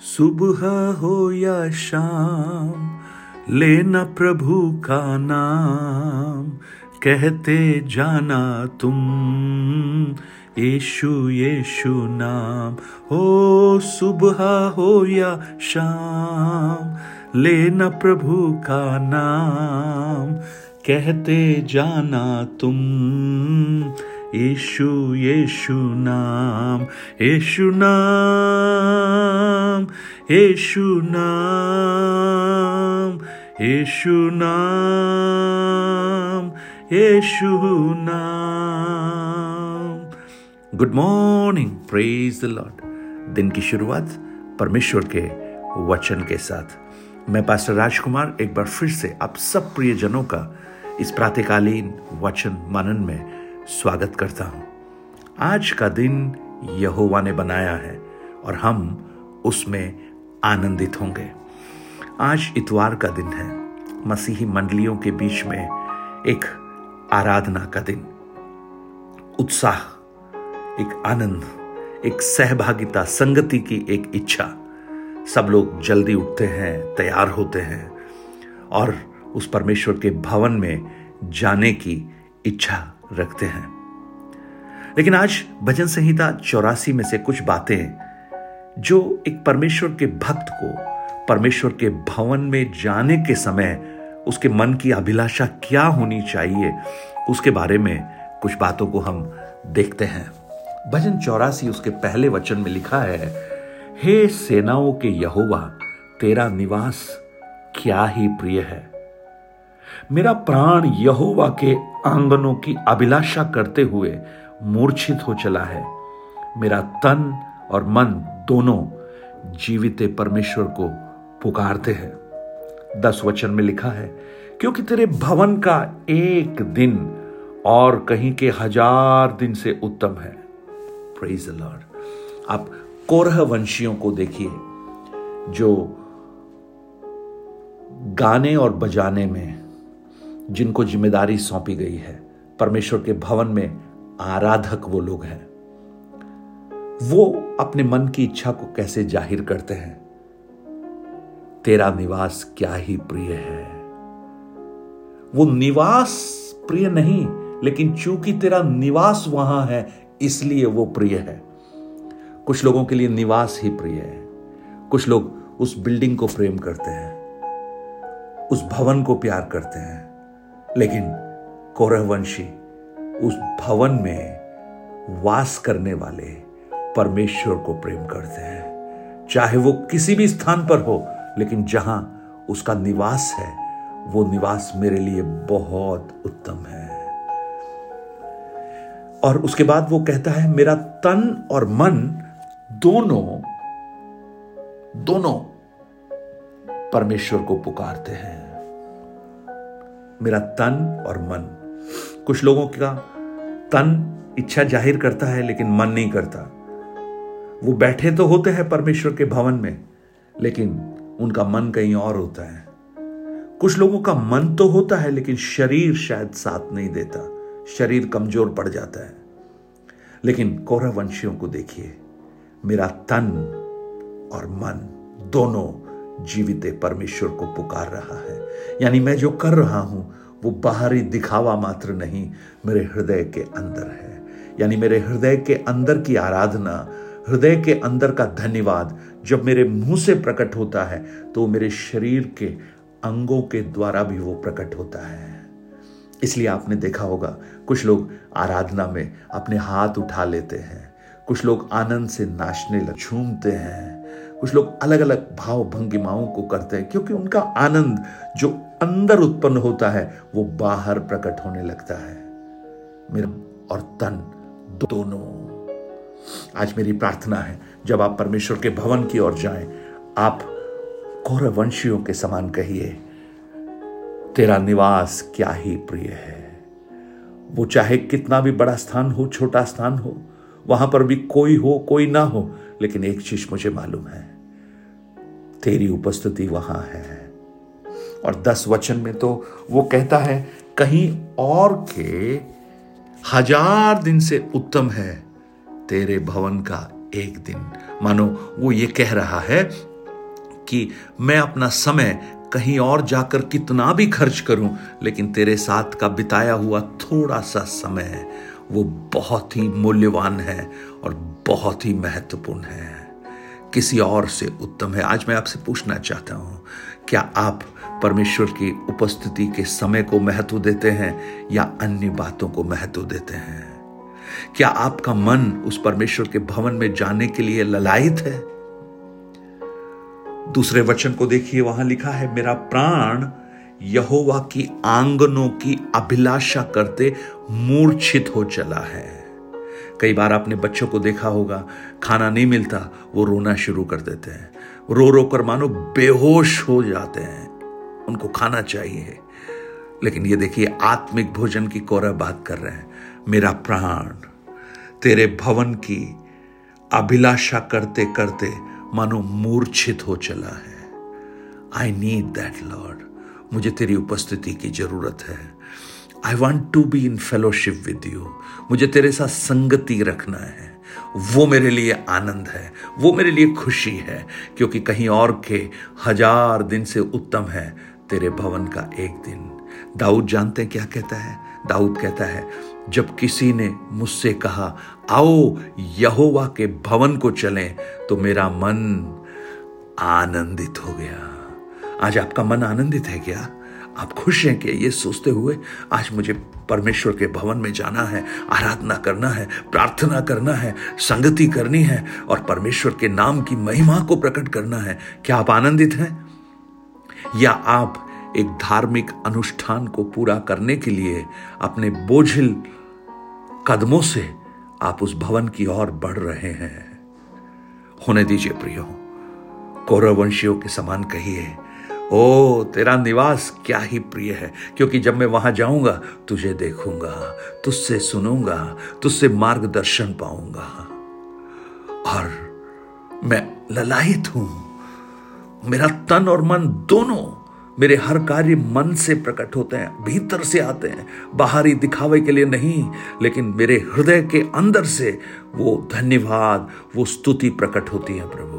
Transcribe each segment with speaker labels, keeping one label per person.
Speaker 1: सुबह हो या शाम, लेना प्रभु का नाम। कहते जाना तुम, यीशु यीशु नाम। हो सुबह हो या शाम, लेना प्रभु का नाम। कहते जाना तुम, यीशु यीशु नाम। यीशु नाम। यीशु नाम यीशु नाम यीशु नाम। Good morning praise the lord दिन की शुरुआत परमेश्वर के वचन के साथ। मैं पास्टर राजकुमार एक बार फिर से आप सब प्रियजनों का इस प्रातकालीन वचन मनन में स्वागत करता हूँ। आज का दिन यहोवा ने बनाया है और हम उसमें आनंदित होंगे। आज इतवार का दिन है। मसीही मंडलियों के बीच में एक आराधना का दिन। उत्साह, एक आनंद, एक सहभागिता, संगति की एक इच्छा। सब लोग जल्दी उठते हैं, तैयार होते हैं और उस परमेश्वर के भवन में जाने की इच्छा रखते हैं। लेकिन आज भजन संहिता चौरासी में से कुछ बातें जो एक परमेश्वर के भक्त को, परमेश्वर के भवन में जाने के समय उसके मन की अभिलाषा क्या होनी चाहिए, उसके बारे में कुछ बातों को हम देखते हैं। भजन चौरासी उसके पहले वचन में लिखा है, हे सेनाओं के यहोवा, तेरा निवास क्या ही प्रिय है। मेरा प्राण यहोवा के आंगनों की अभिलाषा करते हुए मूर्छित हो चला है। मेरा तन और मन दोनों जीवित परमेश्वर को पुकारते हैं। दस वचन में लिखा है, क्योंकि तेरे भवन का एक दिन और कहीं के हज़ार दिन से उत्तम है। लॉर्ड आप कोरह वंशियों को देखिए, जो गाने और बजाने में, जिनको ज़िम्मेदारी सौंपी गई है, परमेश्वर के भवन में आराधक वो लोग हैं। वो अपने मन की इच्छा को कैसे ज़ाहिर करते हैं? तेरा निवास क्या ही प्रिय है। वो निवास प्रिय नहीं, लेकिन चूँकि तेरा निवास वहाँ है, इसलिए वो प्रिय है। कुछ लोगों के लिए निवास ही प्रिय है। कुछ लोग उस बिल्डिंग को प्रेम करते हैं। उस भवन को प्यार करते हैं। लेकिन कौरवंशी उस भवन में वास करने वाले परमेश्वर को प्रेम करते हैं। चाहे वो किसी भी स्थान पर हो, लेकिन जहाँ उसका निवास है, वो निवास मेरे लिए बहुत उत्तम है। और उसके बाद वो कहता है, मेरा तन और मन दोनों दोनों परमेश्वर को पुकारते हैं। मेरा तन और मन। कुछ लोगों का तन इच्छा ज़ाहिर करता है, लेकिन मन नहीं करता। वो बैठे तो होते हैं परमेश्वर के भवन में, लेकिन उनका मन कहीं और होता है। कुछ लोगों का मन तो होता है, लेकिन शरीर शायद साथ नहीं देता। शरीर कमज़ोर पड़ जाता है। लेकिन कौरव वंशियों को देखिए, मेरा तन और मन दोनों जीवित परमेश्वर को पुकार रहा है। यानी मैं जो कर रहा हूँ, वो बाहरी दिखावा मात्र नहीं, मेरे हृदय के अंदर है। यानी मेरे हृदय के अंदर की आराधना हृदय के अंदर का धन्यवाद। जब मेरे मुँह से प्रकट होता है तो मेरे शरीर के अंगों के द्वारा भी वो प्रकट होता है। इसलिए आपने देखा होगा, कुछ लोग आराधना में अपने हाथ उठा लेते हैं। कुछ लोग आनंद से नाचने लग, झूमते हैं। कुछ लोग अलग अलग भाव भंगिमाओं को करते हैं, क्योंकि उनका आनंद जो अंदर उत्पन्न होता है, वो बाहर प्रकट होने लगता है। मेरा और तन दोनों आज मेरी प्रार्थना है, जब आप परमेश्वर के भवन की ओर जाएँ, आप कौरवंशियों के समान कहिए, तेरा निवास क्या ही प्रिय है। वो चाहे कितना भी बड़ा स्थान हो, छोटा स्थान हो, वहाँ पर भी कोई हो, कोई ना हो, लेकिन एक चीज़ मुझे मालूम है, तेरी उपस्थिति वहाँ है। और दस वचन में तो वो कहता है, कहीं और के हज़ार दिन से उत्तम है तेरे भवन का एक दिन। मानो, वो ये कह रहा है कि मैं अपना समय कहीं और जाकर कितना भी खर्च करूँ, लेकिन तेरे साथ का बिताया हुआ थोड़ा सा समय वो बहुत ही मूल्यवान है और बहुत ही महत्वपूर्ण है। किसी और से उत्तम है। आज मैं आपसे पूछना चाहता हूँ, क्या आप परमेश्वर की उपस्थिति के समय को महत्व देते हैं या अन्य बातों को महत्व देते हैं? क्या आपका मन उस परमेश्वर के भवन में जाने के लिए ललायित है? दूसरे वचन को देखिए, वहाँ लिखा है, मेरा प्राण यहोवा की आंगनों की अभिलाषा करते मूर्छित हो चला है। कई बार आपने बच्चों को देखा होगा, खाना नहीं मिलता, वो रोना शुरू कर देते हैं। रो रो कर मानो बेहोश हो जाते हैं। उनको खाना चाहिए। लेकिन ये देखिए, आत्मिक भोजन की कोरा बात कर रहे हैं। मेरा प्राण, तेरे भवन की अभिलाषा करते करते मानो मूर्छित हो चला है। आई नीड दैट लॉर्ड मुझे तेरी उपस्थिति की ज़रूरत है। I want to be in fellowship with you मुझे तेरे साथ संगति रखना है। वो मेरे लिए आनंद है। वो मेरे लिए खुशी है, क्योंकि कहीं और के हज़ार दिन से उत्तम है तेरे भवन का एक दिन। दाऊद जानते हैं क्या कहता है? दाऊद कहता है जब किसी ने मुझसे कहा, आओ, यहोवा के भवन को चलें तो मेरा मन आनंदित हो गया। आज आपका मन आनंदित है क्या? आप खुश हैं कि ये सोचते हुए आज मुझे परमेश्वर के भवन में जाना है, आराधना करना है, प्रार्थना करना है, संगति करनी है और परमेश्वर के नाम की महिमा को प्रकट करना है। क्या आप आनंदित हैं? या आप एक धार्मिक अनुष्ठान को पूरा करने के लिए अपने बोझिल कदमों से आप उस भवन की ओर बढ़ रहे हैं। होने दीजिए प्रियो कौरवंशियों के समान कहिए, ओ, तेरा निवास क्या ही प्रिय है, क्योंकि जब मैं वहाँ जाऊँगा, तुझे देखूँगा, तुझसे सुनूँगा, तुझसे मार्गदर्शन पाऊँगा। और मैं ललायित हूँ, मेरा तन और मन दोनों मेरे हर कार्य मन से प्रकट होते हैं, भीतर से आते हैं। बाहरी दिखावे के लिए नहीं, लेकिन मेरे हृदय के अंदर से वो धन्यवाद, वो स्तुति प्रकट होती है प्रभु।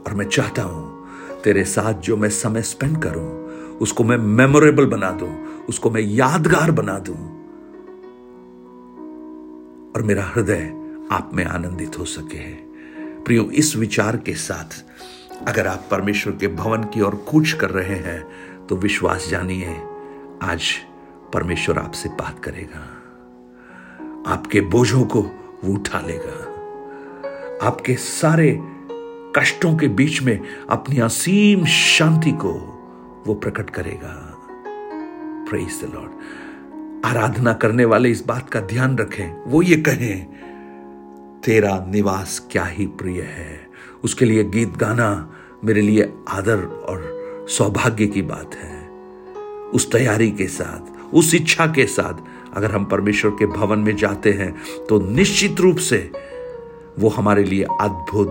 Speaker 1: और मैं चाहता हूँ, तेरे साथ जो मैं समय स्पेंड करूँ, उसको मैं मेमोरेबल बना दूँ, उसको मैं यादगार बना दूँ। और मेरा हृदय आप में आनंदित हो सके। प्रियो, इस विचार के साथ अगर आप परमेश्वर के भवन की ओर कूच कर रहे हैं तो विश्वास जानिए, आज परमेश्वर आपसे बात करेगा। आपके बोझों को वो उठा लेगा। आपके सारे कष्टों के बीच में अपनी असीम शांति को वो प्रकट करेगा। प्रेज द लॉर्ड आराधना करने वाले इस बात का ध्यान रखें। वो ये कहें, तेरा निवास क्या ही प्रिय है। उसके लिए गीत गाना मेरे लिए आदर और सौभाग्य की बात है। उस तैयारी के साथ, उस इच्छा के साथ अगर हम परमेश्वर के भवन में जाते हैं तो निश्चित रूप से वो हमारे लिए अद्भुत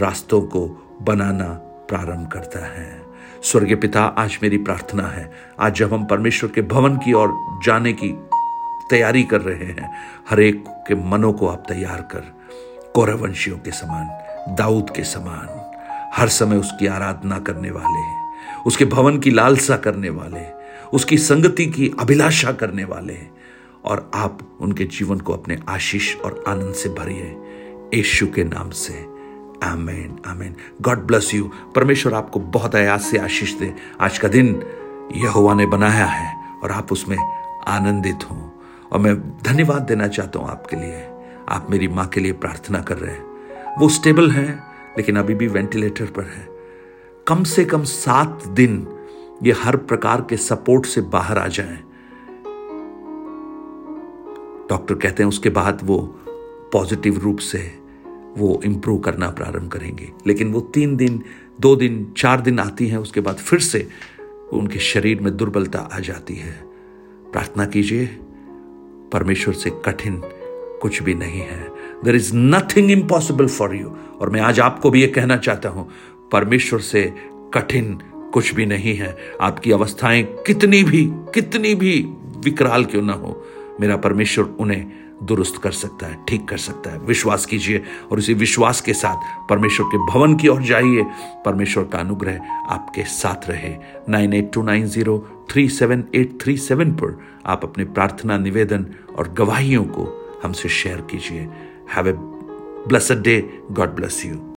Speaker 1: रास्तों को बनाना प्रारंभ करता है। स्वर्गीय पिता, आज मेरी प्रार्थना है, आज जब हम परमेश्वर के भवन की ओर जाने की तैयारी कर रहे हैं, हर एक के मनों को आप तैयार कर कौरवंशियों के समान दाऊद के समान। हर समय उसकी आराधना करने वाले, उसके भवन की लालसा करने वाले, उसकी संगति की अभिलाषा करने वाले, और आप उनके जीवन को अपने आशीष और आनंद से भरिए यशु के नाम से। Amen amen. God bless you. परमेश्वर आपको बहुत आयास से आशीष दे। आज का दिन यहोवा ने बनाया है और आप उसमें आनंदित हो। और मैं धन्यवाद देना चाहता हूँ आपके लिए। आप मेरी माँ के लिए प्रार्थना कर रहे हैं। वो स्टेबल हैं, लेकिन अभी भी वेंटिलेटर पर है। कम से कम सात दिन ये हर प्रकार के सपोर्ट से बाहर आ जाएँ। डॉक्टर कहते हैं उसके बाद वो पॉजिटिव रूप से वो इम्प्रूव करना प्रारंभ करेंगे। लेकिन वो तीन दिन, दो दिन, चार दिन आती हैं, उसके बाद फिर से उनके शरीर में दुर्बलता आ जाती है। प्रार्थना कीजिए, परमेश्वर से कठिन कुछ भी नहीं है। There is nothing impossible for you और मैं आज आपको भी ये कहना चाहता हूँ, परमेश्वर से कठिन कुछ भी नहीं है। आपकी अवस्थाएँ कितनी भी कितनी भी विकराल क्यों ना हो, मेरा परमेश्वर उन्हें दुरुस्त कर सकता है, ठीक कर सकता है। विश्वास कीजिए और उसी विश्वास के साथ परमेश्वर के भवन की ओर जाइए। परमेश्वर का अनुग्रह आपके साथ रहे। Nine eight two nine zero three seven eight three seven पर आप अपने प्रार्थना, निवेदन और गवाहियों को हमसे शेयर कीजिए have a blessed day God bless you